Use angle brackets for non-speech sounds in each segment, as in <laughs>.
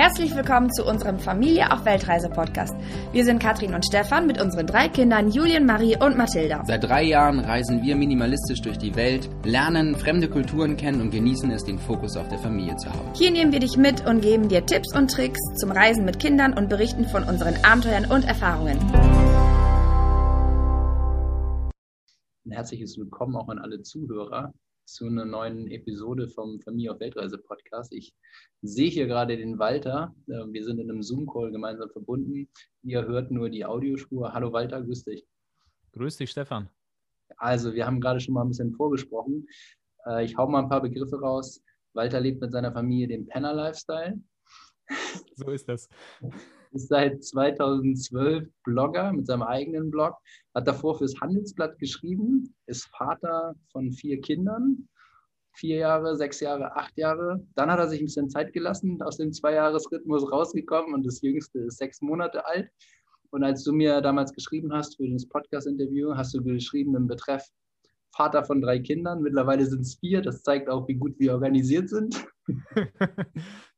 Herzlich willkommen zu unserem Familie auf Weltreise Podcast. Wir sind Katrin und Stefan mit unseren drei Kindern Julien, Marie und Mathilda. Seit drei Jahren reisen wir minimalistisch durch die Welt, lernen fremde Kulturen kennen und genießen es, den Fokus auf der Familie zu haben. Hier nehmen wir dich mit und geben dir Tipps und Tricks zum Reisen mit Kindern und berichten von unseren Abenteuern und Erfahrungen. Ein herzliches Willkommen auch an alle Zuhörer zu einer neuen Episode vom Familie auf Weltreise Podcast. Ich sehe hier gerade den Walter. Äh, wir sind in einem Zoom-Call gemeinsam verbunden. Ihr hört nur die Audiospur. Hallo Walter, grüß dich. Grüß dich, Stefan. Also, wir haben gerade schon mal ein bisschen vorgesprochen. Äh, ich hau mal ein paar Begriffe raus. Walter lebt mit seiner Familie den Penner-Lifestyle. So ist das <laughs> ist seit 2012 Blogger mit seinem eigenen Blog, hat davor fürs Handelsblatt geschrieben, ist Vater von vier Kindern, vier Jahre, sechs Jahre, acht Jahre. Dann hat er sich ein bisschen Zeit gelassen, aus dem Zweijahresrhythmus rausgekommen und das Jüngste ist sechs Monate alt. Und als du mir damals geschrieben hast für das Podcast-Interview, hast du geschrieben im Betreff Vater von drei Kindern. Mittlerweile sind es vier. Das zeigt auch, wie gut wir organisiert sind. <laughs>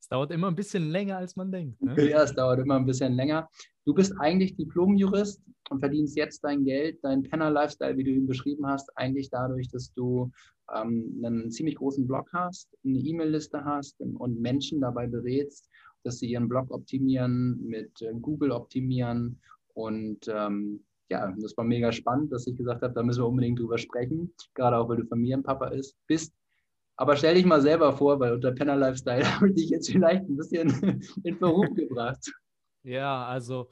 Es dauert immer ein bisschen länger, als man denkt. Ne? Ja, es dauert immer ein bisschen länger. Du bist eigentlich Diplomjurist und verdienst jetzt dein Geld, deinen Penner-Lifestyle, wie du ihn beschrieben hast, eigentlich dadurch, dass du ähm, einen ziemlich großen Blog hast, eine E-Mail-Liste hast und Menschen dabei berätst, dass sie ihren Blog optimieren, mit äh, Google optimieren und ähm, ja, das war mega spannend, dass ich gesagt habe, da müssen wir unbedingt drüber sprechen, gerade auch, weil du Familienpapa ist, bist. Aber stell dich mal selber vor, weil unter Penner Lifestyle <laughs> habe ich dich jetzt vielleicht ein bisschen <laughs> in Verruf gebracht. Ja, also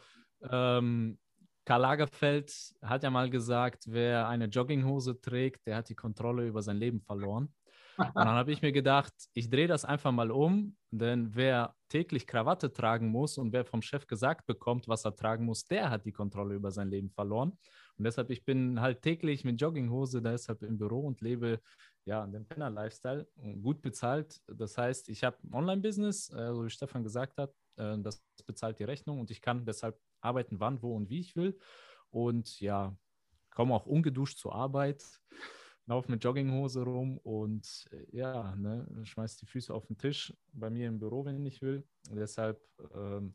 ähm, Karl Lagerfeld hat ja mal gesagt, wer eine Jogginghose trägt, der hat die Kontrolle über sein Leben verloren. Und dann habe ich mir gedacht, ich drehe das einfach mal um, denn wer täglich Krawatte tragen muss und wer vom Chef gesagt bekommt, was er tragen muss, der hat die Kontrolle über sein Leben verloren. Und deshalb, ich bin halt täglich mit Jogginghose deshalb im Büro und lebe ja den Penner-Lifestyle, gut bezahlt. Das heißt, ich habe Online-Business, äh, so wie Stefan gesagt hat, äh, das bezahlt die Rechnung und ich kann deshalb arbeiten, wann, wo und wie ich will. Und ja, komme auch ungeduscht zur Arbeit laufe mit Jogginghose rum und äh, ja, ne, schmeiß die Füße auf den Tisch bei mir im Büro, wenn ich will. Und deshalb, ähm,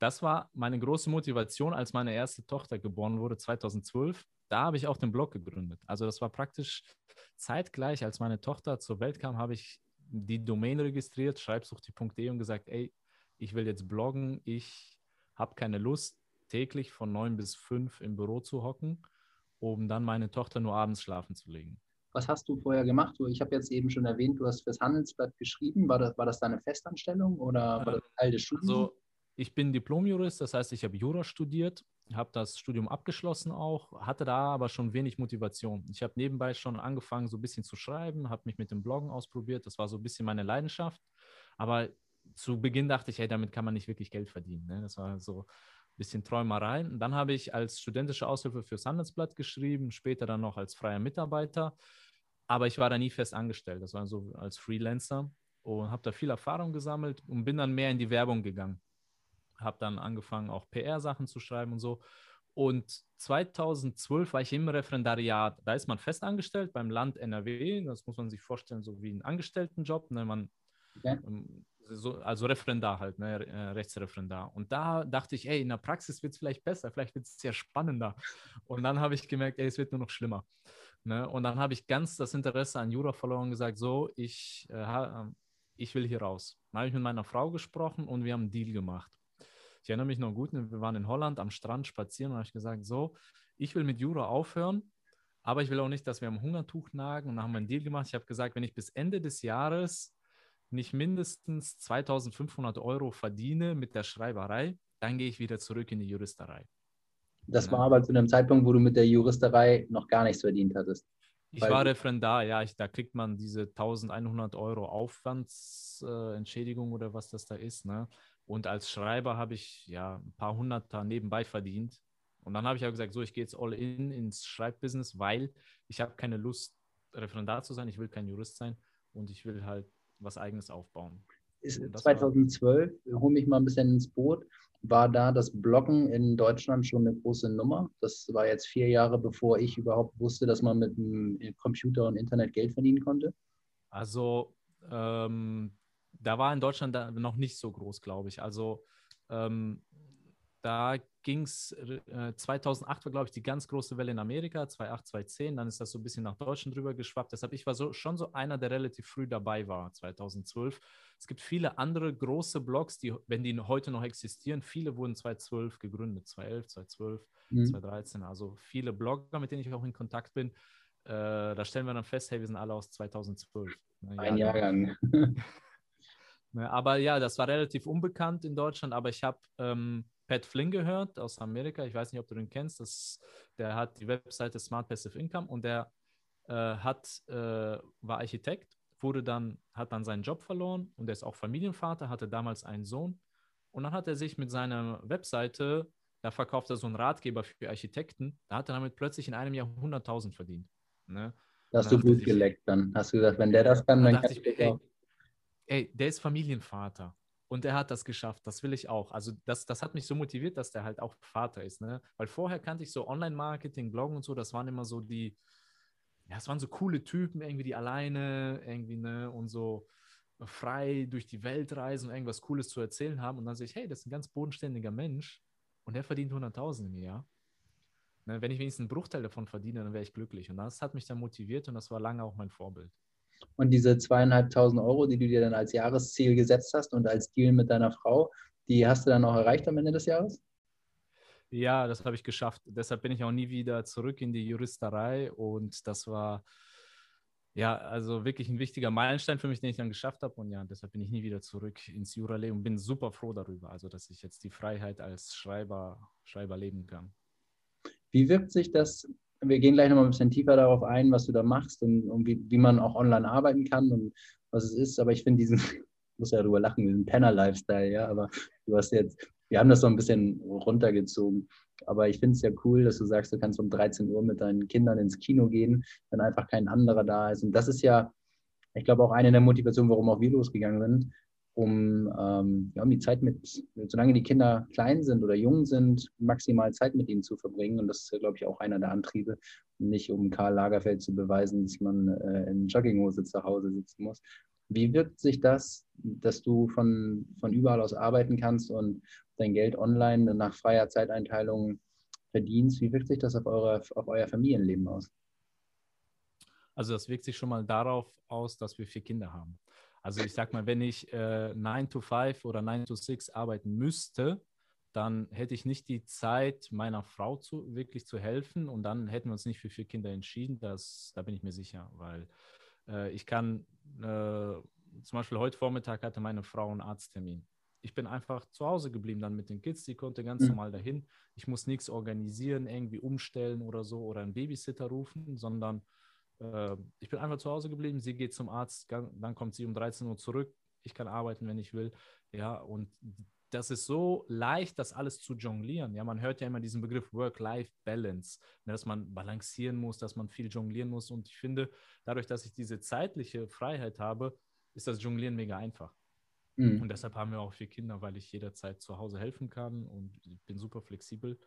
das war meine große Motivation, als meine erste Tochter geboren wurde, 2012. Da habe ich auch den Blog gegründet. Also das war praktisch zeitgleich, als meine Tochter zur Welt kam, habe ich die Domain registriert, schreibsuchti.de und gesagt, ey, ich will jetzt bloggen, ich habe keine Lust, täglich von neun bis fünf im Büro zu hocken, um dann meine Tochter nur abends schlafen zu legen. Was hast du vorher gemacht? Ich habe jetzt eben schon erwähnt, du hast fürs Handelsblatt geschrieben. War das, war das deine Festanstellung oder war das Teil des Studiums? Also, ich bin Diplomjurist, das heißt, ich habe Jura studiert, habe das Studium abgeschlossen auch, hatte da aber schon wenig Motivation. Ich habe nebenbei schon angefangen, so ein bisschen zu schreiben, habe mich mit dem Bloggen ausprobiert. Das war so ein bisschen meine Leidenschaft. Aber zu Beginn dachte ich, hey, damit kann man nicht wirklich Geld verdienen. Ne? Das war so ein bisschen Träumerei. Und dann habe ich als studentische Aushilfe fürs Handelsblatt geschrieben, später dann noch als freier Mitarbeiter. Aber ich war da nie fest angestellt. Das war so als Freelancer und habe da viel Erfahrung gesammelt und bin dann mehr in die Werbung gegangen. Habe dann angefangen, auch PR-Sachen zu schreiben und so. Und 2012 war ich im Referendariat. Da ist man fest angestellt beim Land NRW. Das muss man sich vorstellen, so wie ein Angestelltenjob. Ne? Man, okay. Ähm, so, also Referendar halt, ne? Äh, Rechtsreferendar. Und da dachte ich, ey, in der Praxis wird es vielleicht besser, vielleicht wird es ja spannender. Und dann habe ich gemerkt, ey, es wird nur noch schlimmer. Ne? Und dann habe ich ganz das Interesse an Jura verloren und gesagt, so, ich, äh, ähm, ich will hier raus. Dann habe ich mit meiner Frau gesprochen und wir haben einen Deal gemacht. Ich erinnere mich noch gut, wir waren in Holland am Strand spazieren und habe ich gesagt, so, ich will mit Jura aufhören, aber ich will auch nicht, dass wir am Hungertuch nagen. Und dann haben wir einen Deal gemacht. Ich habe gesagt, wenn ich bis Ende des Jahres nicht mindestens 2500 Euro verdiene mit der Schreiberei, dann gehe ich wieder zurück in die Juristerei. Das war aber zu einem Zeitpunkt, wo du mit der Juristerei noch gar nichts verdient hattest. Ich war Referendar, ja, ich, da kriegt man diese 1100 Euro Aufwandsentschädigung äh, oder was das da ist. Ne? Und als Schreiber habe ich ja ein paar Hunderter nebenbei verdient. Und dann habe ich auch gesagt, so, ich gehe jetzt all in ins Schreibbusiness, weil ich habe keine Lust, Referendar zu sein, ich will kein Jurist sein und ich will halt was Eigenes aufbauen. Ist 2012, hol mich mal ein bisschen ins Boot war da das Bloggen in Deutschland schon eine große Nummer. Das war jetzt vier Jahre, bevor ich überhaupt wusste, dass man mit dem Computer und Internet Geld verdienen konnte. Also ähm, da war in Deutschland noch nicht so groß, glaube ich. Also ähm, da ging es, äh, 2008 war, glaube ich, die ganz große Welle in Amerika, 2008, 2010, dann ist das so ein bisschen nach Deutschland drüber geschwappt. Deshalb, ich war so, schon so einer, der relativ früh dabei war, 2012. Es gibt viele andere große Blogs, die, wenn die heute noch existieren, viele wurden 2012 gegründet, 2011, 2012, mhm. 2013. Also viele Blogger, mit denen ich auch in Kontakt bin. Äh, da stellen wir dann fest, hey, wir sind alle aus 2012. Ein Jahrgang. <laughs> Ne, aber ja, das war relativ unbekannt in Deutschland, aber ich habe ähm, Pat Flynn gehört aus Amerika. Ich weiß nicht, ob du den kennst. Das, der hat die Webseite Smart Passive Income und der äh, hat, äh, war Architekt, wurde dann, hat dann seinen Job verloren und er ist auch Familienvater, hatte damals einen Sohn. Und dann hat er sich mit seiner Webseite, da verkauft er so einen Ratgeber für Architekten, da hat er damit plötzlich in einem Jahr 100.000 verdient. Ne? Da hast du Blut geleckt dann. Hast du gesagt, wenn der das kann, dann, dann kann ich, ey, ey, der ist Familienvater. Und er hat das geschafft, das will ich auch. Also das, das hat mich so motiviert, dass der halt auch Vater ist. Ne? Weil vorher kannte ich so Online-Marketing, Bloggen und so, das waren immer so die, ja, es waren so coole Typen, irgendwie die alleine, irgendwie, ne, und so frei durch die Welt reisen und irgendwas Cooles zu erzählen haben. Und dann sehe ich, hey, das ist ein ganz bodenständiger Mensch und der verdient 100.000 im Jahr. Ne, wenn ich wenigstens einen Bruchteil davon verdiene, dann wäre ich glücklich. Und das hat mich dann motiviert und das war lange auch mein Vorbild. Und diese zweieinhalbtausend Euro, die du dir dann als Jahresziel gesetzt hast und als Deal mit deiner Frau, die hast du dann auch erreicht am Ende des Jahres? Ja, das habe ich geschafft. Deshalb bin ich auch nie wieder zurück in die Juristerei und das war ja, also wirklich ein wichtiger Meilenstein für mich, den ich dann geschafft habe. Und ja, deshalb bin ich nie wieder zurück ins Juraleben und bin super froh darüber, also dass ich jetzt die Freiheit als Schreiber, Schreiber leben kann. Wie wirkt sich das wir gehen gleich nochmal ein bisschen tiefer darauf ein, was du da machst und, und wie, wie, man auch online arbeiten kann und was es ist. Aber ich finde diesen, ich <laughs> muss ja darüber lachen, diesen Penner-Lifestyle, ja, aber du hast jetzt, wir haben das so ein bisschen runtergezogen. Aber ich finde es ja cool, dass du sagst, du kannst um 13 Uhr mit deinen Kindern ins Kino gehen, wenn einfach kein anderer da ist. Und das ist ja, ich glaube, auch eine der Motivationen, warum auch wir losgegangen sind, um, ähm, ja, um die Zeit mit, solange die Kinder klein sind oder jung sind, maximal Zeit mit ihnen zu verbringen. Und das ist, glaube ich, auch einer der Antriebe. nicht um Karl Lagerfeld zu beweisen, dass man äh, in Jogginghose zu Hause sitzen muss. Wie wirkt sich das, dass du von, von überall aus arbeiten kannst und dein Geld online nach freier Zeiteinteilung verdienst? Wie wirkt sich das auf, eure, auf euer Familienleben aus? Also das wirkt sich schon mal darauf aus, dass wir vier Kinder haben. Also ich sag mal, wenn ich äh, 9 to 5 oder 9 to 6 arbeiten müsste, dann hätte ich nicht die Zeit, meiner Frau zu, wirklich zu helfen und dann hätten wir uns nicht für vier Kinder entschieden. Das, da bin ich mir sicher, weil äh, ich kann, äh, zum Beispiel heute Vormittag hatte meine Frau einen Arzttermin. Ich bin einfach zu Hause geblieben dann mit den Kids, die konnte ganz mhm. normal dahin. Ich muss nichts organisieren, irgendwie umstellen oder so oder einen Babysitter rufen, sondern äh, ich bin einfach zu Hause geblieben, sie geht zum Arzt, dann kommt sie um 13 Uhr zurück, ich kann arbeiten, wenn ich will. Ja, und das ist so leicht, das alles zu jonglieren. Ja, man hört ja immer diesen Begriff Work-Life-Balance, ne, dass man balancieren muss, dass man viel jonglieren muss. Und ich finde, dadurch, dass ich diese zeitliche Freiheit habe, ist das Jonglieren mega einfach. Mhm. Und deshalb haben wir auch vier Kinder, weil ich jederzeit zu Hause helfen kann und ich bin super flexibel.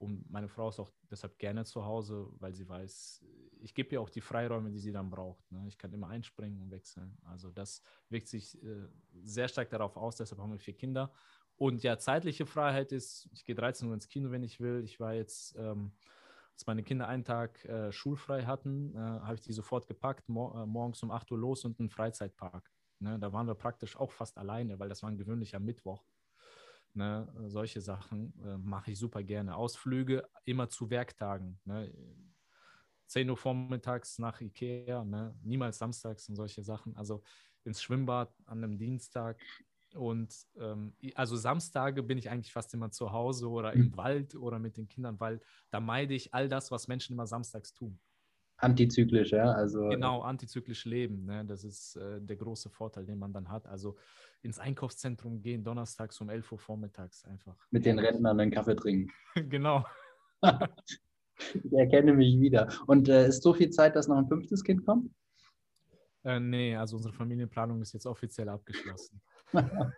Und meine Frau ist auch deshalb gerne zu Hause, weil sie weiß, ich gebe ihr auch die Freiräume, die sie dann braucht. Ne? Ich kann immer einspringen und wechseln. Also das wirkt sich äh, sehr stark darauf aus. Deshalb haben wir vier Kinder. Und ja, zeitliche Freiheit ist, ich gehe 13 Uhr ins Kino, wenn ich will. Ich war jetzt, ähm, als meine Kinder einen Tag äh, schulfrei hatten, äh, habe ich die sofort gepackt, mor äh, morgens um 8 Uhr los und einen Freizeitpark. Ne? Da waren wir praktisch auch fast alleine, weil das war ein gewöhnlicher Mittwoch. Ne, solche Sachen äh, mache ich super gerne. Ausflüge immer zu Werktagen. Ne? 10 Uhr vormittags nach Ikea, ne? niemals samstags und solche Sachen. Also ins Schwimmbad an einem Dienstag. Und ähm, also Samstage bin ich eigentlich fast immer zu Hause oder im mhm. Wald oder mit den Kindern, weil da meide ich all das, was Menschen immer samstags tun. Antizyklisch, ja. Also, genau, antizyklisch leben. Ne? Das ist äh, der große Vorteil, den man dann hat. Also ins Einkaufszentrum gehen, donnerstags um 11 Uhr vormittags einfach. Mit den Rentnern einen Kaffee trinken. <laughs> genau. <laughs> ich erkenne mich wieder. Und äh, ist so viel Zeit, dass noch ein fünftes Kind kommt? Äh, nee, also unsere Familienplanung ist jetzt offiziell abgeschlossen. <laughs> ja,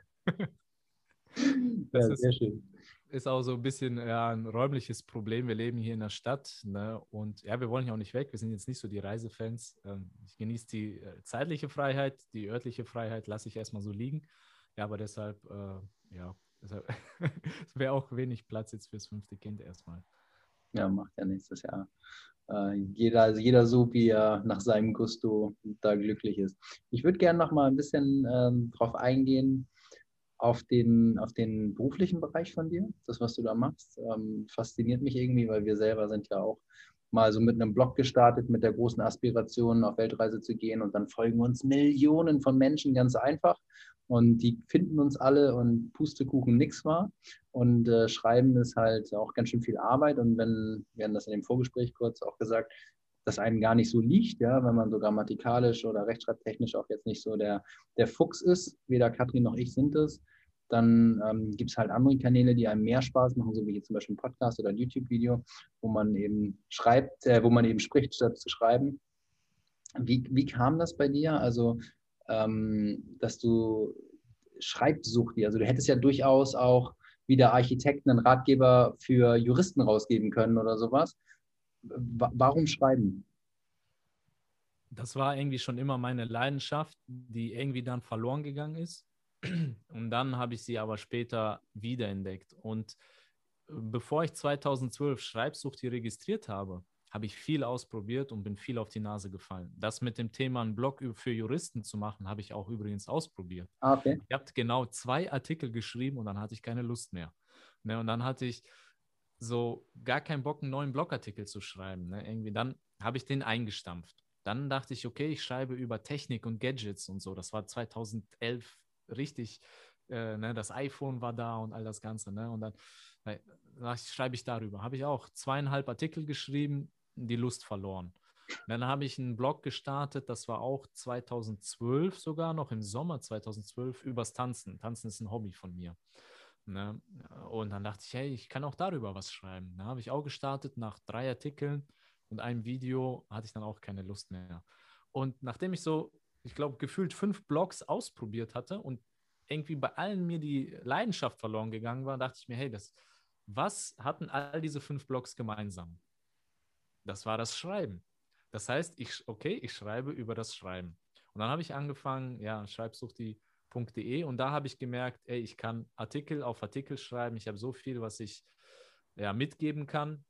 sehr schön. Ist auch so ein bisschen ja, ein räumliches Problem. Wir leben hier in der Stadt ne? und ja, wir wollen ja auch nicht weg. Wir sind jetzt nicht so die Reisefans. Ähm, ich genieße die äh, zeitliche Freiheit, die örtliche Freiheit lasse ich erstmal so liegen. Ja, aber deshalb, äh, ja, deshalb <laughs> es wäre auch wenig Platz jetzt fürs fünfte Kind erstmal. Ja, macht ja nächstes Jahr. Äh, jeder, also jeder so, wie er nach seinem Gusto da glücklich ist. Ich würde gerne noch mal ein bisschen ähm, drauf eingehen, auf den, auf den beruflichen Bereich von dir, das, was du da machst. Ähm, fasziniert mich irgendwie, weil wir selber sind ja auch mal so mit einem Blog gestartet, mit der großen Aspiration, auf Weltreise zu gehen und dann folgen uns Millionen von Menschen ganz einfach und die finden uns alle und Pustekuchen nix war und äh, Schreiben ist halt auch ganz schön viel Arbeit und wenn, wir haben das in dem Vorgespräch kurz auch gesagt, das einem gar nicht so liegt, ja, wenn man so grammatikalisch oder rechtschreibtechnisch auch jetzt nicht so der, der Fuchs ist, weder Katrin noch ich sind es, dann ähm, gibt es halt andere Kanäle, die einem mehr Spaß machen, so wie hier zum Beispiel ein Podcast oder ein YouTube-Video, wo man eben schreibt, äh, wo man eben spricht, statt zu schreiben. Wie, wie kam das bei dir? Also, ähm, dass du Schreibsucht, also du hättest ja durchaus auch wieder Architekten einen Ratgeber für Juristen rausgeben können oder sowas. Warum schreiben? Das war irgendwie schon immer meine Leidenschaft, die irgendwie dann verloren gegangen ist. Und dann habe ich sie aber später wiederentdeckt. Und äh, bevor ich 2012 Schreibsucht hier registriert habe, habe ich viel ausprobiert und bin viel auf die Nase gefallen. Das mit dem Thema einen Blog für Juristen zu machen, habe ich auch übrigens ausprobiert. Ah, okay. Ich habe genau zwei Artikel geschrieben und dann hatte ich keine Lust mehr. Ne, und dann hatte ich so gar keinen Bock, einen neuen Blogartikel zu schreiben. Ne? Irgendwie dann habe ich den eingestampft. Dann dachte ich, okay, ich schreibe über Technik und Gadgets und so. Das war 2011 richtig. Äh, ne? Das iPhone war da und all das Ganze. Ne? Und dann äh, schreibe ich darüber. Habe ich auch zweieinhalb Artikel geschrieben, die Lust verloren. Dann habe ich einen Blog gestartet, das war auch 2012 sogar, noch im Sommer 2012, übers Tanzen. Tanzen ist ein Hobby von mir. Ne? Und dann dachte ich, hey, ich kann auch darüber was schreiben. Da habe ich auch gestartet nach drei Artikeln und einem Video hatte ich dann auch keine Lust mehr. Und nachdem ich so, ich glaube, gefühlt fünf Blogs ausprobiert hatte und irgendwie bei allen mir die Leidenschaft verloren gegangen war, dachte ich mir, hey, das, was hatten all diese fünf Blogs gemeinsam? Das war das Schreiben. Das heißt, ich, okay, ich schreibe über das Schreiben. Und dann habe ich angefangen, ja, schreibsucht.de und da habe ich gemerkt, ey, ich kann Artikel auf Artikel schreiben. Ich habe so viel, was ich ja, mitgeben kann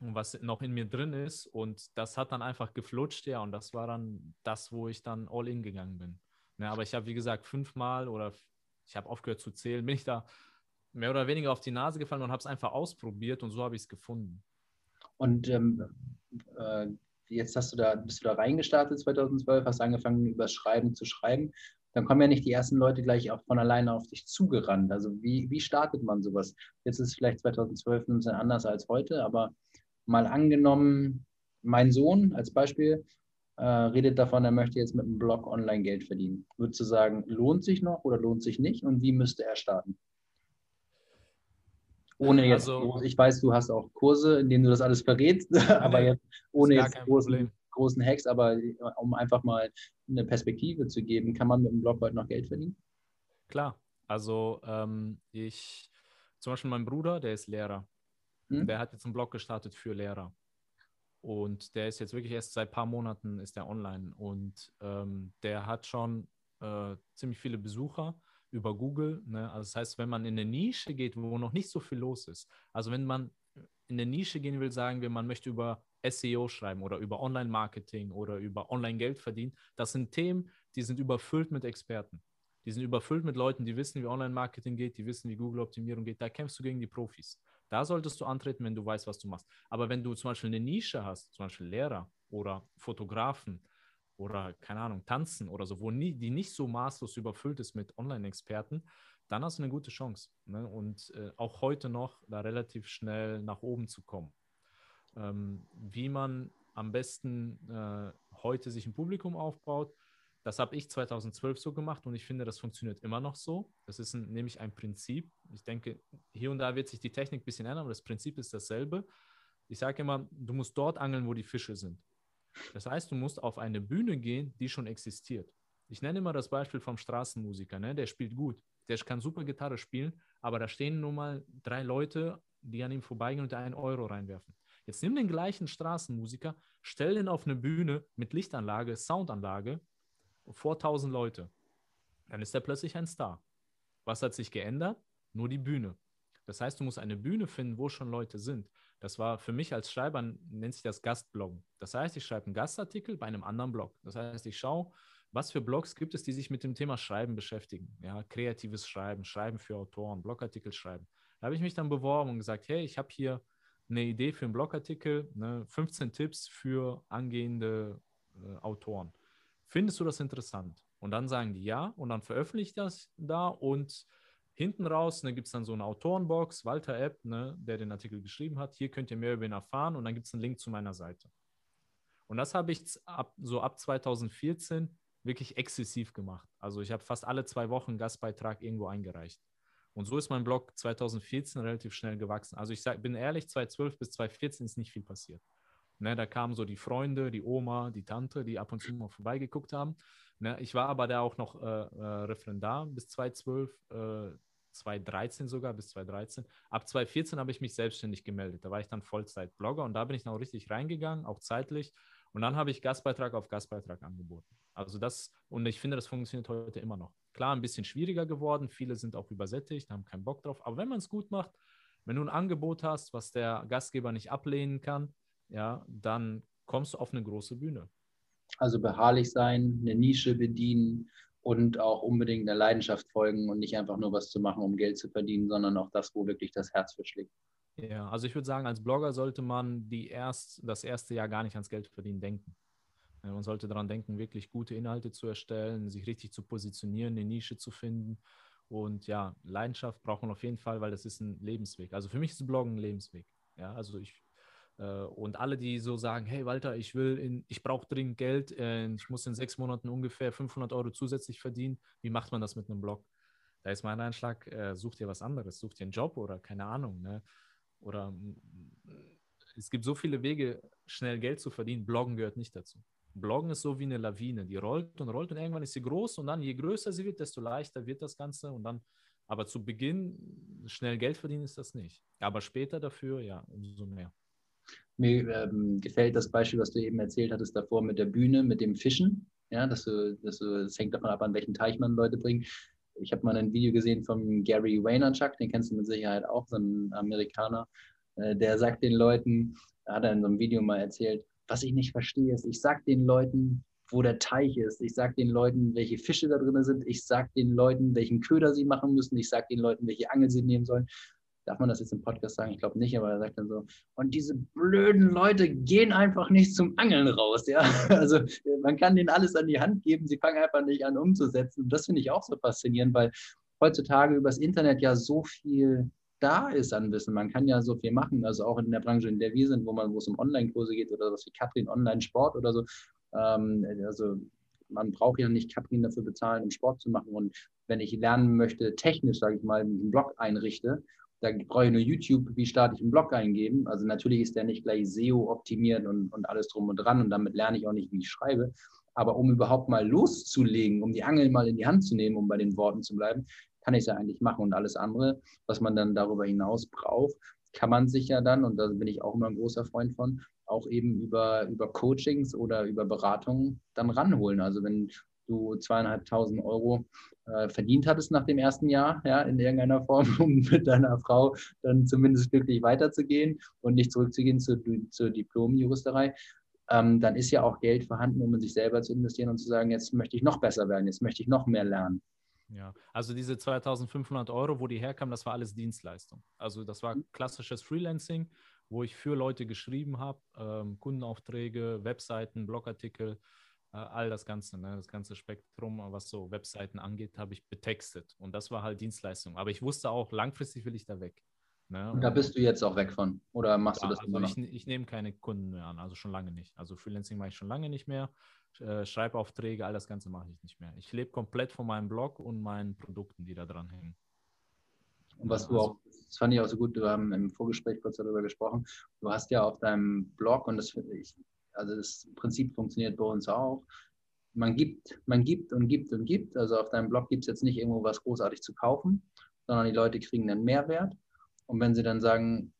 was noch in mir drin ist. Und das hat dann einfach geflutscht, ja. Und das war dann das, wo ich dann all in gegangen bin. Ja, aber ich habe, wie gesagt, fünfmal oder ich habe aufgehört zu zählen, <laughs> bin ich da mehr oder weniger auf die Nase gefallen und habe es einfach ausprobiert und so habe ich es gefunden. Und ähm, äh, jetzt hast du da, bist du da reingestartet 2012, hast angefangen, über Schreiben zu schreiben. Dann kommen ja nicht die ersten Leute gleich auch von alleine auf dich zugerannt. Also wie, wie startet man sowas? Jetzt ist vielleicht 2012 ein bisschen anders als heute, aber mal angenommen, mein Sohn als Beispiel äh, redet davon, er möchte jetzt mit einem Blog online Geld verdienen. Würdest du sagen, lohnt sich noch oder lohnt sich nicht? Und wie müsste er starten? Ohne jetzt, also, ich weiß, du hast auch Kurse, in denen du das alles verrätst, <laughs> aber jetzt ohne jetzt großen, großen Hacks, aber äh, um einfach mal eine Perspektive zu geben, kann man mit dem Blog heute noch Geld verdienen? Klar, also ähm, ich, zum Beispiel mein Bruder, der ist Lehrer. Hm? Der hat jetzt einen Blog gestartet für Lehrer. Und der ist jetzt wirklich erst seit ein paar Monaten ist der online und ähm, der hat schon äh, ziemlich viele Besucher über Google. Ne? Also das heißt, wenn man in eine Nische geht, wo noch nicht so viel los ist, also wenn man in eine Nische gehen will, sagen wir, man möchte über SEO schreiben oder über Online-Marketing oder über Online-Geld verdienen, das sind Themen, die sind überfüllt mit Experten. Die sind überfüllt mit Leuten, die wissen, wie Online-Marketing geht, die wissen, wie Google-Optimierung geht. Da kämpfst du gegen die Profis. Da solltest du antreten, wenn du weißt, was du machst. Aber wenn du zum Beispiel eine Nische hast, zum Beispiel Lehrer oder Fotografen oder keine Ahnung, tanzen oder so, wo nie, die nicht so maßlos überfüllt ist mit Online-Experten, dann hast du eine gute Chance. Ne? Und äh, auch heute noch da relativ schnell nach oben zu kommen. Ähm, wie man am besten äh, heute sich ein Publikum aufbaut, das habe ich 2012 so gemacht und ich finde, das funktioniert immer noch so. Das ist ein, nämlich ein Prinzip. Ich denke, hier und da wird sich die Technik ein bisschen ändern, aber das Prinzip ist dasselbe. Ich sage immer, du musst dort angeln, wo die Fische sind. Das heißt, du musst auf eine Bühne gehen, die schon existiert. Ich nenne immer das Beispiel vom Straßenmusiker, ne? der spielt gut. der kann super Gitarre spielen, aber da stehen nun mal drei Leute, die an ihm vorbeigehen und da einen Euro reinwerfen. Jetzt nimm den gleichen Straßenmusiker, stell den auf eine Bühne mit Lichtanlage, Soundanlage vor 1000 Leute. Dann ist er plötzlich ein Star. Was hat sich geändert? Nur die Bühne. Das heißt, du musst eine Bühne finden, wo schon Leute sind. Das war für mich als Schreiber, nennt sich das Gastbloggen. Das heißt, ich schreibe einen Gastartikel bei einem anderen Blog. Das heißt, ich schaue, was für Blogs gibt es, die sich mit dem Thema Schreiben beschäftigen. Ja, kreatives Schreiben, Schreiben für Autoren, Blogartikel schreiben. Da habe ich mich dann beworben und gesagt, hey, ich habe hier eine Idee für einen Blogartikel, ne, 15 Tipps für angehende äh, Autoren. Findest du das interessant? Und dann sagen die ja und dann veröffentliche ich das da und hinten raus ne, gibt es dann so eine Autorenbox, Walter App, ne, der den Artikel geschrieben hat. Hier könnt ihr mehr über ihn erfahren und dann gibt es einen Link zu meiner Seite. Und das habe ich ab, so ab 2014 wirklich exzessiv gemacht. Also ich habe fast alle zwei Wochen einen Gastbeitrag irgendwo eingereicht. Und so ist mein Blog 2014 relativ schnell gewachsen. Also ich sag, bin ehrlich, 2012 bis 2014 ist nicht viel passiert. Ne, da kamen so die Freunde, die Oma, die Tante, die ab und zu mal vorbeigeguckt haben. Ne, ich war aber da auch noch äh, äh, Referendar bis 2012, äh, 2013 sogar, bis 2013. Ab 2014 habe ich mich selbstständig gemeldet. Da war ich dann Vollzeit-Blogger und da bin ich noch richtig reingegangen, auch zeitlich. Und dann habe ich Gastbeitrag auf Gastbeitrag angeboten. Also das, und ich finde, das funktioniert heute immer noch. Klar, ein bisschen schwieriger geworden. Viele sind auch übersättigt, haben keinen Bock drauf. Aber wenn man es gut macht, wenn du ein Angebot hast, was der Gastgeber nicht ablehnen kann, ja, dann kommst du auf eine große Bühne. Also beharrlich sein, eine Nische bedienen und auch unbedingt der Leidenschaft folgen und nicht einfach nur was zu machen, um Geld zu verdienen, sondern auch das, wo wirklich das Herz für schlägt. Ja, also ich würde sagen, als Blogger sollte man die erst, das erste Jahr gar nicht ans Geld verdienen denken. Man sollte daran denken, wirklich gute Inhalte zu erstellen, sich richtig zu positionieren, eine Nische zu finden. Und ja, Leidenschaft braucht man auf jeden Fall, weil das ist ein Lebensweg. Also für mich ist Bloggen ein Lebensweg. Ja, also ich und alle, die so sagen, hey Walter, ich will in, ich brauche dringend Geld, äh, ich muss in sechs Monaten ungefähr 500 Euro zusätzlich verdienen. Wie macht man das mit einem Blog? Da ist mein Einschlag, äh, such dir was anderes, such dir einen Job oder keine Ahnung. Ne? Oder es gibt so viele Wege, schnell Geld zu verdienen. Bloggen gehört nicht dazu. Bloggen ist so wie eine Lawine, die rollt und rollt und irgendwann ist sie groß und dann je größer sie wird, desto leichter wird das Ganze und dann, aber zu Beginn schnell Geld verdienen ist das nicht. Aber später dafür, ja, umso mehr. Mir ähm, gefällt das Beispiel, was du eben erzählt hattest davor mit der Bühne, mit dem Fischen. Ja, dass du, dass du, das hängt davon ab, an welchen Teich man Leute bringt. Ich habe mal ein Video gesehen von Gary Vaynerchuk, den kennst du mit Sicherheit auch, so ein Amerikaner. Äh, der sagt den Leuten, hat er in so einem Video mal erzählt, was ich nicht verstehe, ist, ich sage den Leuten, wo der Teich ist. Ich sage den Leuten, welche Fische da drin sind. Ich sage den Leuten, welchen Köder sie machen müssen. Ich sage den Leuten, welche Angel sie nehmen sollen. Darf man das jetzt im Podcast sagen? Ich glaube nicht, aber er sagt dann so, und diese blöden Leute gehen einfach nicht zum Angeln raus. Ja? <laughs> Also man kann denen alles an die Hand geben, sie fangen einfach nicht an umzusetzen. Und das finde ich auch so faszinierend, weil heutzutage übers Internet ja so viel da ist an Wissen. Man kann ja so viel machen, also auch in der Branche, in der wir sind, wo man, wo es um Online-Kurse geht oder was wie Katrin Online-Sport oder so. Ähm, also man braucht ja nicht Katrin dafür bezahlen, um Sport zu machen. Und wenn ich lernen möchte, technisch, sage ich mal, einen Blog einrichte, da brauche ich nur YouTube, wie starte ich einen Blog eingeben. Also natürlich ist der nicht gleich SEO optimiert und, und alles drum und dran und damit lerne ich auch nicht, wie ich schreibe. Aber um überhaupt mal loszulegen, um die Angel mal in die Hand zu nehmen, um bei den Worten zu bleiben, kann ich es ja eigentlich machen. Und alles andere, was man dann darüber hinaus braucht, kann man sich ja dann, und da bin ich auch immer ein großer Freund von, auch eben über, über Coachings oder über Beratungen dann ranholen. Also wenn du zweieinhalbtausend Euro äh, verdient hattest nach dem ersten Jahr, ja, in irgendeiner Form, <laughs> um mit deiner Frau dann zumindest glücklich weiterzugehen und nicht zurückzugehen zur, zur Diplom-Juristerei, ähm, dann ist ja auch Geld vorhanden, um in sich selber zu investieren und zu sagen, jetzt möchte ich noch besser werden, jetzt möchte ich noch mehr lernen. Ja, also diese 2500 Euro, wo die herkamen, das war alles Dienstleistung. Also das war mhm. klassisches Freelancing, wo ich für Leute geschrieben habe, ähm, Kundenaufträge, Webseiten, Blogartikel, all das Ganze, ne, das ganze Spektrum, was so Webseiten angeht, habe ich betextet. Und das war halt Dienstleistung. Aber ich wusste auch, langfristig will ich da weg. Ne? Und da bist du jetzt auch weg von? Oder machst ja, du das also? Ich, ich nehme keine Kunden mehr an, also schon lange nicht. Also Freelancing mache ich schon lange nicht mehr. Äh, Schreibaufträge, all das Ganze mache ich nicht mehr. Ich lebe komplett von meinem Blog und meinen Produkten, die da dran hängen. Und was du auch, das fand ich auch so gut, wir haben im Vorgespräch kurz darüber gesprochen, du hast ja auf deinem Blog, und das finde ich, also das Prinzip funktioniert bei uns auch, man gibt, man gibt und gibt und gibt. Also auf deinem Blog gibt es jetzt nicht irgendwo was großartig zu kaufen, sondern die Leute kriegen einen Mehrwert. Und wenn sie dann sagen,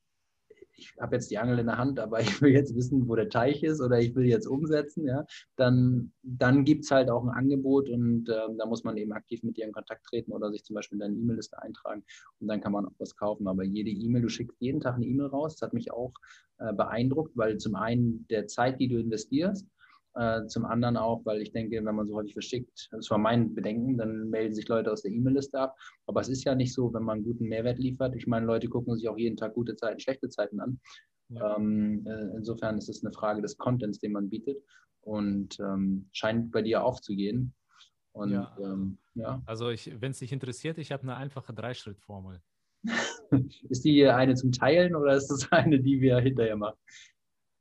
ich habe jetzt die Angel in der Hand, aber <laughs> ich will jetzt wissen, wo der Teich ist oder ich will jetzt umsetzen, ja, dann, dann gibt es halt auch ein Angebot und äh, da muss man eben aktiv mit dir in Kontakt treten oder sich zum Beispiel in deine E-Mail-Liste eintragen und dann kann man auch was kaufen. Aber jede E-Mail, du schickst jeden Tag eine E-Mail raus, das hat mich auch äh, beeindruckt, weil zum einen der Zeit, die du investierst, äh, zum anderen auch, weil ich denke, wenn man so häufig verschickt, das war mein Bedenken, dann melden sich Leute aus der E-Mail-Liste ab. Aber es ist ja nicht so, wenn man guten Mehrwert liefert. Ich meine, Leute gucken sich auch jeden Tag gute Zeiten, schlechte Zeiten an. Ja. Ähm, äh, insofern ist es eine Frage des Contents, den man bietet und ähm, scheint bei dir aufzugehen. Und, ja. Ähm, ja. Also wenn es dich interessiert, ich habe eine einfache Dreischrittformel. <laughs> ist die eine zum Teilen oder ist das eine, die wir hinterher machen?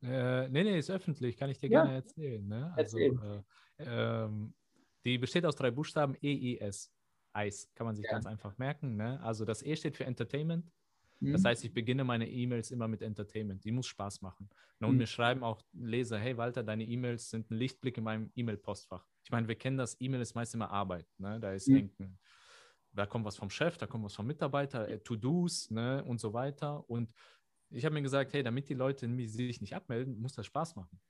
Äh, nee, nee, ist öffentlich, kann ich dir ja. gerne erzählen. Ne? Also, äh, ähm, die besteht aus drei Buchstaben EIS. Eis, kann man sich ja. ganz einfach merken. Ne? Also das E steht für Entertainment. Mhm. Das heißt, ich beginne meine E-Mails immer mit Entertainment. Die muss Spaß machen. Und mhm. mir schreiben auch Leser, hey Walter, deine E-Mails sind ein Lichtblick in meinem E-Mail-Postfach. Ich meine, wir kennen das, E-Mail ist meist immer Arbeit. Ne? Da ist mhm. da kommt was vom Chef, da kommt was vom Mitarbeiter, äh, To-Dos ne? und so weiter. Und ich habe mir gesagt, hey, damit die Leute sich nicht abmelden, muss das Spaß machen.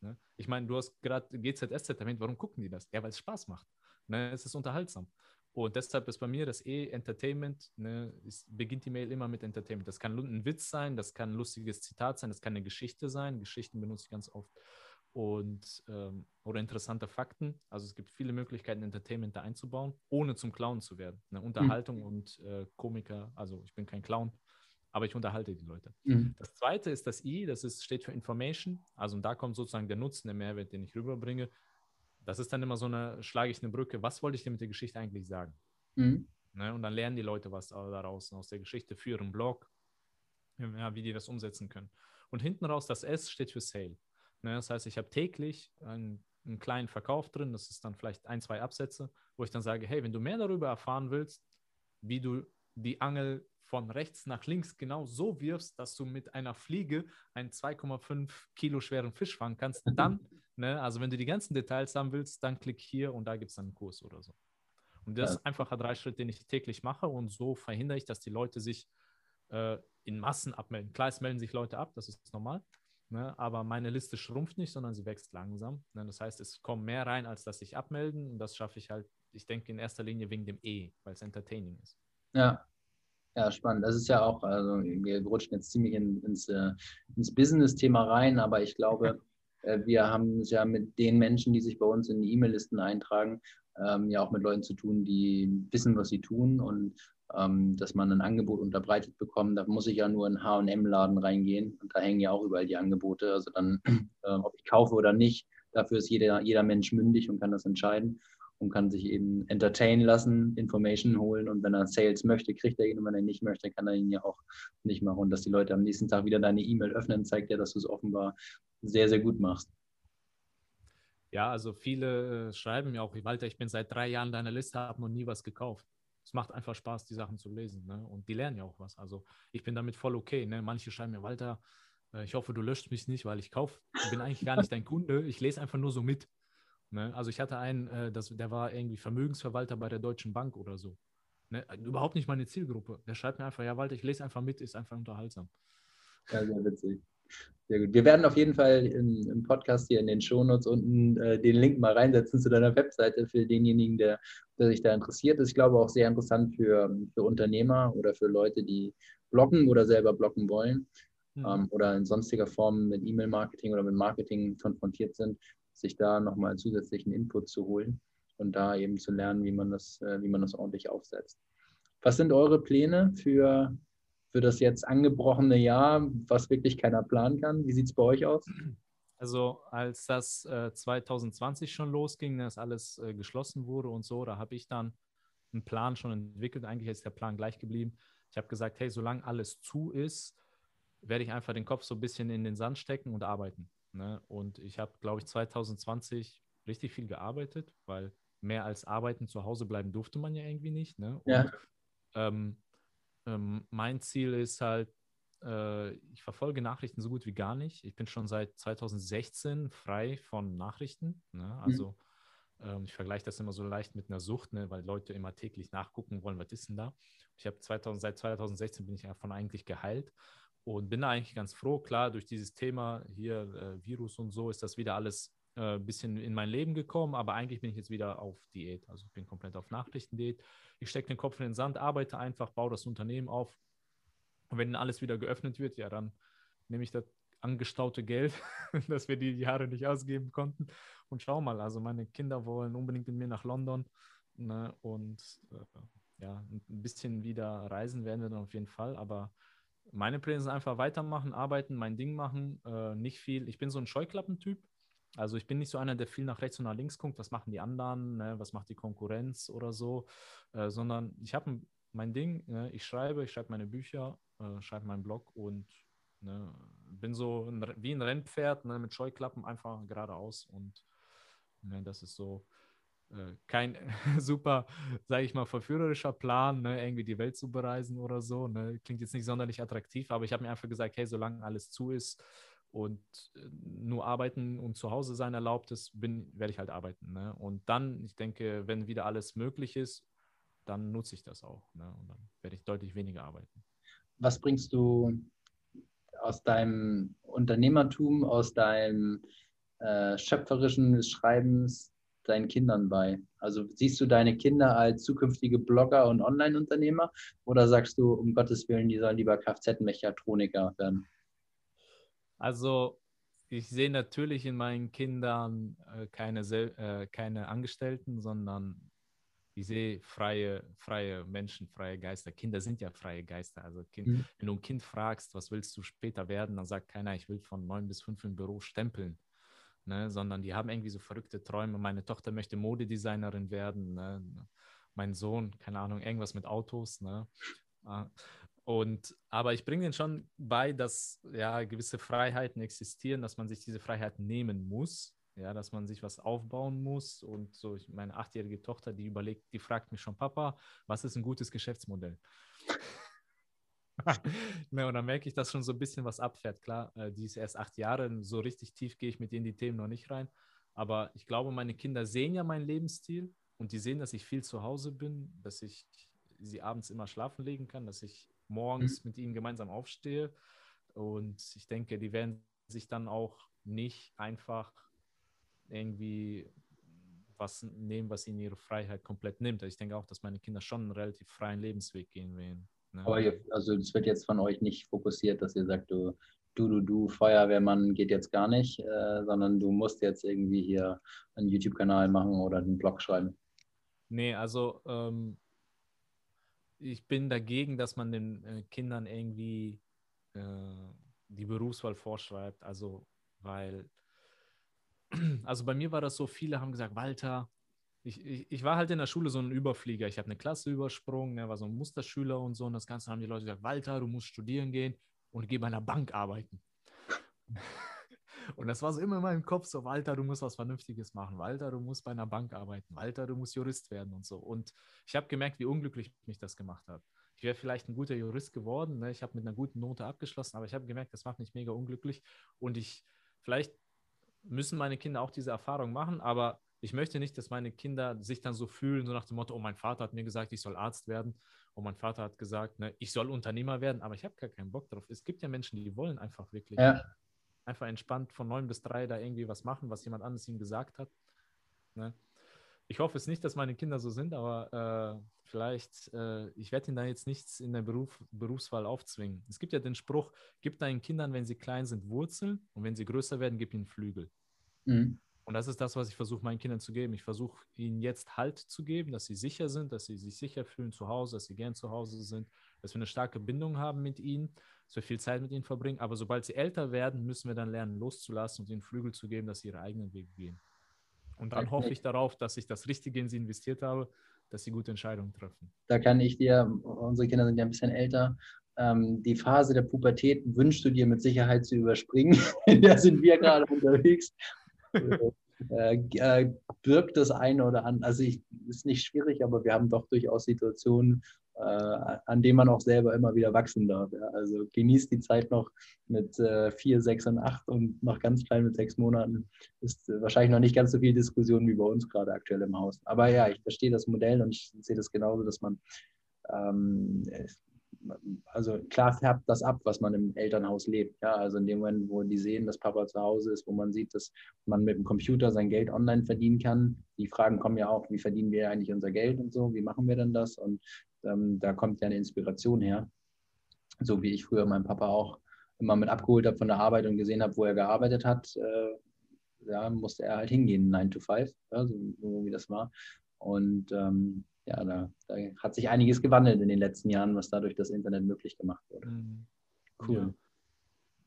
Ne? Ich meine, du hast gerade GZSZ erwähnt, warum gucken die das? Ja, weil es Spaß macht. Ne? Es ist unterhaltsam. Und deshalb ist bei mir das E Entertainment, ne, ist, beginnt die Mail immer mit Entertainment. Das kann ein Witz sein, das kann ein lustiges Zitat sein, das kann eine Geschichte sein. Geschichten benutze ich ganz oft. Und, ähm, oder interessante Fakten. Also es gibt viele Möglichkeiten, Entertainment da einzubauen, ohne zum Clown zu werden. Ne? Unterhaltung mhm. und äh, Komiker, also ich bin kein Clown, aber ich unterhalte die Leute. Mhm. Das zweite ist das I, das ist, steht für Information. Also und da kommt sozusagen der Nutzen, der Mehrwert, den ich rüberbringe. Das ist dann immer so eine, schlage ich eine Brücke, was wollte ich dir mit der Geschichte eigentlich sagen? Mhm. Ne, und dann lernen die Leute was daraus, aus der Geschichte für ihren Blog, ja, wie die das umsetzen können. Und hinten raus, das S steht für Sale. Ne, das heißt, ich habe täglich einen, einen kleinen Verkauf drin, das ist dann vielleicht ein, zwei Absätze, wo ich dann sage, hey, wenn du mehr darüber erfahren willst, wie du die Angel von rechts nach links genau so wirfst, dass du mit einer Fliege einen 2,5 Kilo schweren Fisch fangen kannst, dann, ne, also wenn du die ganzen Details haben willst, dann klick hier und da gibt es dann einen Kurs oder so. Und das ja. ist einfach ein Dreischritt, den ich täglich mache und so verhindere ich, dass die Leute sich äh, in Massen abmelden. Klar, es melden sich Leute ab, das ist normal, ne, aber meine Liste schrumpft nicht, sondern sie wächst langsam. Ne, das heißt, es kommen mehr rein, als dass sich abmelden und das schaffe ich halt, ich denke in erster Linie wegen dem E, weil es entertaining ist. Ja, ja, spannend. Das ist ja auch, also wir rutschen jetzt ziemlich in, ins, äh, ins Business-Thema rein, aber ich glaube, äh, wir haben es ja mit den Menschen, die sich bei uns in die E-Mail-Listen eintragen, ähm, ja auch mit Leuten zu tun, die wissen, was sie tun und ähm, dass man ein Angebot unterbreitet bekommt. Da muss ich ja nur in H&M-Laden reingehen und da hängen ja auch überall die Angebote. Also dann, <clears throat> äh, ob ich kaufe oder nicht, dafür ist jeder, jeder Mensch mündig und kann das entscheiden und kann sich eben entertainen lassen, Information holen und wenn er Sales möchte, kriegt er ihn und wenn er nicht möchte, kann er ihn ja auch nicht machen. Und dass die Leute am nächsten Tag wieder deine E-Mail öffnen, zeigt ja, dass du es offenbar sehr, sehr gut machst. Ja, also viele äh, schreiben mir auch, Walter, ich bin seit drei Jahren deiner Liste, habe noch nie was gekauft. Es macht einfach Spaß, die Sachen zu lesen. Ne? Und die lernen ja auch was. Also ich bin damit voll okay. Ne? Manche schreiben mir, Walter, äh, ich hoffe, du löscht mich nicht, weil ich kaufe. Ich bin eigentlich gar nicht dein Kunde. Ich lese einfach nur so mit. Ne? Also ich hatte einen, äh, das, der war irgendwie Vermögensverwalter bei der Deutschen Bank oder so. Ne? Überhaupt nicht meine Zielgruppe. Der schreibt mir einfach, ja Walter, ich lese einfach mit, ist einfach unterhaltsam. Ja, sehr witzig. Sehr gut. Wir werden auf jeden Fall im, im Podcast hier in den Shownotes unten äh, den Link mal reinsetzen zu deiner Webseite für denjenigen, der, der sich da interessiert. Das ist, ich glaube, auch sehr interessant für, für Unternehmer oder für Leute, die bloggen oder selber bloggen wollen mhm. ähm, oder in sonstiger Form mit E-Mail-Marketing oder mit Marketing konfrontiert sind sich da nochmal zusätzlichen Input zu holen und da eben zu lernen, wie man das, äh, wie man das ordentlich aufsetzt. Was sind eure Pläne für, für das jetzt angebrochene Jahr, was wirklich keiner planen kann? Wie sieht es bei euch aus? Also als das äh, 2020 schon losging, dass alles äh, geschlossen wurde und so, da habe ich dann einen Plan schon entwickelt. Eigentlich ist der Plan gleich geblieben. Ich habe gesagt, hey, solange alles zu ist, werde ich einfach den Kopf so ein bisschen in den Sand stecken und arbeiten. Ne? Und ich habe, glaube ich, 2020 richtig viel gearbeitet, weil mehr als arbeiten zu Hause bleiben durfte man ja irgendwie nicht. Ne? Und, ja. ähm, ähm, mein Ziel ist halt, äh, ich verfolge Nachrichten so gut wie gar nicht. Ich bin schon seit 2016 frei von Nachrichten. Ne? Mhm. Also Ähm, ich vergleiche das immer so leicht mit einer Sucht, ne, weil Leute immer täglich nachgucken wollen, was ist denn da? Ich habe 2000, seit 2016 bin ich davon eigentlich geheilt und bin da eigentlich ganz froh. Klar, durch dieses Thema hier äh, Virus und so ist das wieder alles ein äh, bisschen in mein Leben gekommen, aber eigentlich bin ich jetzt wieder auf Diät. Also ich bin komplett auf Nachrichtendiät. Ich stecke den Kopf in den Sand, arbeite einfach, baue das Unternehmen auf. Und wenn alles wieder geöffnet wird, ja, dann nehme ich das angestaute Geld, <laughs> das wir die Jahre nicht ausgeben konnten. Und schau mal, also meine Kinder wollen unbedingt mit mir nach London. Ne? Und äh, ja, ein bisschen wieder reisen werden wir dann auf jeden Fall. Aber meine Pläne sind einfach weitermachen, arbeiten, mein Ding machen, äh, nicht viel. Ich bin so ein Scheuklappentyp. Also ich bin nicht so einer, der viel nach rechts und nach links guckt, was machen die anderen, ne? was macht die Konkurrenz oder so, äh, sondern ich habe mein Ding, ne? ich schreibe, ich schreibe meine Bücher, äh, schreibe meinen Blog und ne? bin so ein, wie ein Rennpferd ne? mit Scheuklappen einfach geradeaus und ne? das ist so kein <laughs> super, sage ich mal, verführerischer Plan, ne? irgendwie die Welt zu bereisen oder so. Ne? Klingt jetzt nicht sonderlich attraktiv, aber ich habe mir einfach gesagt, hey, solange alles zu ist, und äh, nur arbeiten und zu Hause sein erlaubt ist, werde ich halt arbeiten. Ne? Und dann, ich denke, wenn wieder alles möglich ist, dann nutze ich das auch. Ne? Und dann werde ich deutlich weniger arbeiten. Was bringst du aus deinem Unternehmertum, aus deinem äh, schöpferischen Schreibens deinen Kindern bei? Also siehst du deine Kinder als zukünftige Blogger und Online-Unternehmer oder sagst du, um Gottes Willen, die sollen lieber Kfz-Mechatroniker werden? Also ich sehe natürlich in meinen Kindern äh, keine, äh, keine Angestellten, sondern ich sehe freie, freie Menschen, freie Geister. Kinder sind ja freie Geister. Also kind, mhm. wenn du ein Kind fragst, was willst du später werden, dann sagt keiner, ich will von neun bis fünf im Büro stempeln. Ne? Sondern die haben irgendwie so verrückte Träume. Meine Tochter möchte Modedesignerin werden. Ne? Mein Sohn, keine Ahnung, irgendwas mit Autos. Ne? Ah, und, aber ich bringe denen schon bei, dass ja gewisse Freiheiten existieren, dass man sich diese Freiheiten nehmen muss, ja, dass man sich was aufbauen muss. Und so, ich, meine achtjährige Tochter, die überlegt, die fragt mich schon, Papa, was ist ein gutes Geschäftsmodell? <laughs> ne, und dann merke ich, dass schon so ein bisschen was abfährt. Klar, äh, die ist erst acht Jahre, so richtig tief gehe ich mit in die Themen noch nicht rein. Aber ich glaube, meine Kinder sehen ja meinen Lebensstil und die sehen, dass ich viel zu Hause bin, dass ich sie abends immer schlafen legen kann, dass ich morgens mhm. mit ihnen gemeinsam aufstehe. Und ich denke, die werden sich dann auch nicht einfach irgendwie was nehmen, was ihnen ihre Freiheit komplett nimmt. Also ich denke auch, dass meine Kinder schon einen relativ freien Lebensweg gehen werden. Ne? Aber ihr, also es wird jetzt von euch nicht fokussiert, dass ihr sagt, du, du, du, du, Feuerwehrmann geht jetzt gar nicht, äh, sondern du musst jetzt irgendwie hier einen YouTube-Kanal machen oder einen Blog schreiben. Nee, also ähm, ich bin dagegen, dass man den äh, Kindern irgendwie äh, die Berufswahl vorschreibt. Also, weil, <clears throat> also bei mir war das so, viele haben gesagt, Walter, ich, ich, ich war halt in der Schule so ein Überflieger. Ich habe eine Klasse übersprungen, er war so ein Musterschüler und so. Und das Ganze haben die Leute gesagt, Walter, du musst studieren gehen und geh bei einer Bank arbeiten. Und das war so immer in meinem Kopf so, Walter, du musst was Vernünftiges machen. Walter, du musst bei einer Bank arbeiten. Walter, du musst Jurist werden und so. Und ich habe gemerkt, wie unglücklich mich das gemacht hat. Ich wäre vielleicht ein guter Jurist geworden. Ne? Ich habe mit einer guten Note abgeschlossen, aber ich habe gemerkt, das macht mich mega unglücklich. Und ich, vielleicht müssen meine Kinder auch diese Erfahrung machen, aber ich möchte nicht, dass meine Kinder sich dann so fühlen, so nach dem Motto, oh, mein Vater hat mir gesagt, ich soll Arzt werden. Und mein Vater hat gesagt, ne, ich soll Unternehmer werden, aber ich habe gar keinen Bock drauf. Es gibt ja Menschen, die wollen einfach wirklich ja einfach entspannt von neun bis drei da irgendwie was machen, was jemand anderes ihm gesagt hat. Ne? Ich hoffe es nicht, dass meine Kinder so sind, aber äh, vielleicht, äh, ich werde ihnen da jetzt nichts in der Beruf, Berufswahl aufzwingen. Es gibt ja den Spruch, gib deinen Kindern, wenn sie klein sind, Wurzeln und wenn sie größer werden, gib ihnen Flügel. Mhm. Und das ist das, was ich versuche meinen Kindern zu geben. Ich versuche ihnen jetzt Halt zu geben, dass sie sicher sind, dass sie sich sicher fühlen zu Hause, dass sie gern zu Hause sind, dass wir eine starke Bindung haben mit ihnen dass wir viel Zeit mit ihnen verbringen. Aber sobald sie älter werden, müssen wir dann lernen, loszulassen und ihnen Flügel zu geben, dass sie ihre eigenen Wege gehen. Und dann hoffe ich darauf, dass ich das Richtige in sie investiert habe, dass sie gute Entscheidungen treffen. Da kann ich dir, unsere Kinder sind ja ein bisschen älter, ähm, die Phase der Pubertät wünschst du dir mit Sicherheit zu überspringen. <laughs> da sind wir gerade unterwegs. Äh, äh, birgt das eine oder andere. Also ich, ist nicht schwierig, aber wir haben doch durchaus Situationen, äh, an dem man auch selber immer wieder wachsen darf. Ja. Also genießt die Zeit noch mit äh, vier, sechs und acht und noch ganz klein mit sechs Monaten. Ist äh, wahrscheinlich noch nicht ganz so viel Diskussion wie bei uns gerade aktuell im Haus. Aber ja, ich verstehe das Modell und ich sehe das genauso, dass man ähm, also klar färbt das ab, was man im Elternhaus lebt. Ja, also in dem Moment, wo die sehen, dass Papa zu Hause ist, wo man sieht, dass man mit dem Computer sein Geld online verdienen kann. Die Fragen kommen ja auch, wie verdienen wir eigentlich unser Geld und so, wie machen wir denn das? Und ähm, da kommt ja eine Inspiration her. So wie ich früher meinen Papa auch immer mit abgeholt habe von der Arbeit und gesehen habe, wo er gearbeitet hat, äh, ja, musste er halt hingehen, 9 to 5, ja, so, so wie das war. Und ähm, ja, da, da, hat sich einiges gewandelt in den letzten Jahren, was dadurch das Internet möglich gemacht wurde. Mhm. Cool.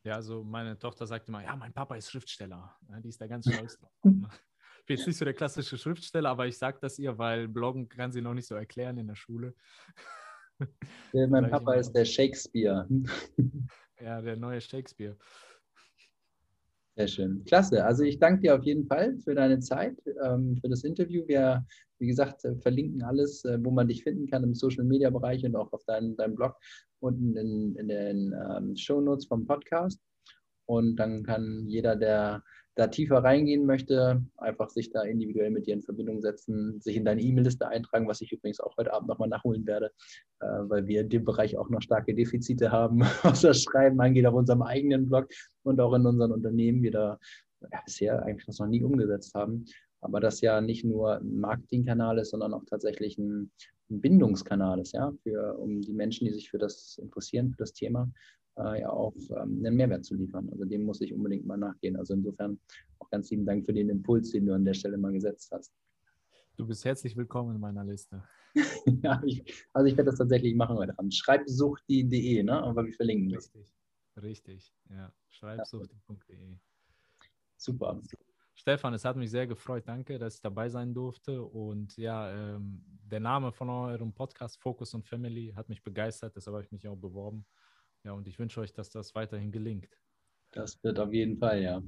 Ja. ja, also meine Tochter sagt immer, ja, mein Papa ist Schriftsteller. Die ist da ganz stolz drauf. Ich <laughs> bin jetzt nicht so der klassische Schriftsteller, aber ich sage das ihr, weil Bloggen kann sie noch nicht so erklären in der Schule. Ja, mein Papa ist der Shakespeare. Ja, der neue Shakespeare. Sehr schön. Klasse. Also ich danke dir auf jeden Fall für deine Zeit, ähm, für das Interview. Wir, wie gesagt, verlinken alles, äh, wo man dich finden kann im Social Media Bereich und auch auf deinem dein Blog unten in, in den ähm, Show Notes vom Podcast. Und dann kann jeder, der da tiefer reingehen möchte, einfach sich da individuell mit dir in Verbindung setzen, sich in deine E-Mail-Liste eintragen, was ich übrigens auch heute Abend nochmal nachholen werde, äh, weil wir in dem Bereich auch noch starke Defizite haben, <laughs> was das Schreiben angeht, auf unserem eigenen Blog und auch in unseren Unternehmen, wir da ja, bisher eigentlich das noch nie umgesetzt haben. Aber das ja nicht nur ein Marketingkanal ist, sondern auch tatsächlich ein, Bindungskanal ist, ja, für, um die Menschen, die sich für das interessieren, für das Thema, ja auch ähm, einen Mehrwert zu liefern. Also dem muss ich unbedingt mal nachgehen. Also insofern auch ganz lieben Dank für den Impuls, den du an der Stelle mal gesetzt hast. Du bist herzlich willkommen in meiner Liste. <laughs> ja, ich, also ich werde das tatsächlich machen heute Abend. Schreibsucht.de, ne? Aber wir verlinken das. Richtig, richtig, ja. Schreibsucht.de. Super. Stefan, es hat mich sehr gefreut. Danke, dass ich dabei sein durfte. Und ja, ähm, der Name von eurem Podcast Focus on Family hat mich begeistert. Deshalb habe ich mich auch beworben. Ja, und ich wünsche euch, dass das weiterhin gelingt. Das wird auf jeden Fall, ja.